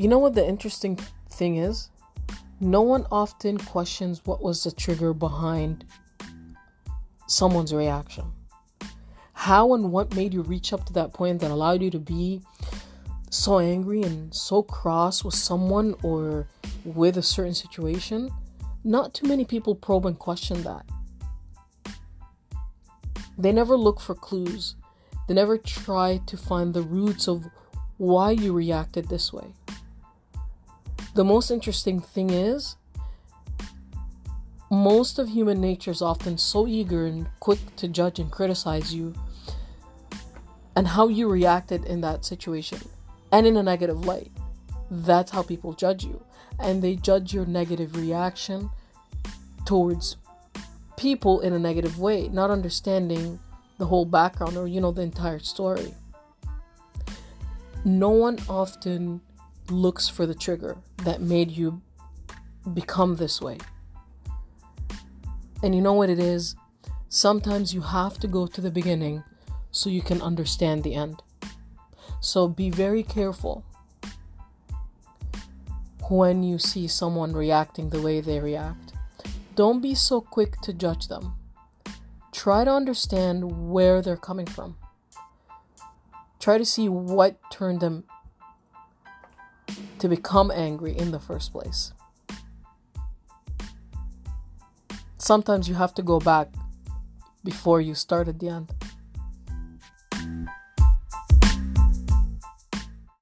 You know what the interesting thing is? No one often questions what was the trigger behind someone's reaction. How and what made you reach up to that point that allowed you to be so angry and so cross with someone or with a certain situation? Not too many people probe and question that. They never look for clues. They never try to find the roots of why you reacted this way. The most interesting thing is, most of human nature is often so eager and quick to judge and criticize you and how you reacted in that situation and in a negative light. That's how people judge you. And they judge your negative reaction towards people in a negative way, not understanding the whole background or, you know, the entire story. No one often looks for the trigger that made you become this way. And you know what it is? Sometimes you have to go to the beginning so you can understand the end. So be very careful when you see someone reacting the way they react. Don't be so quick to judge them. Try to understand where they're coming from. Try to see what turned them to become angry in the first place. Sometimes you have to go back before you start at the end.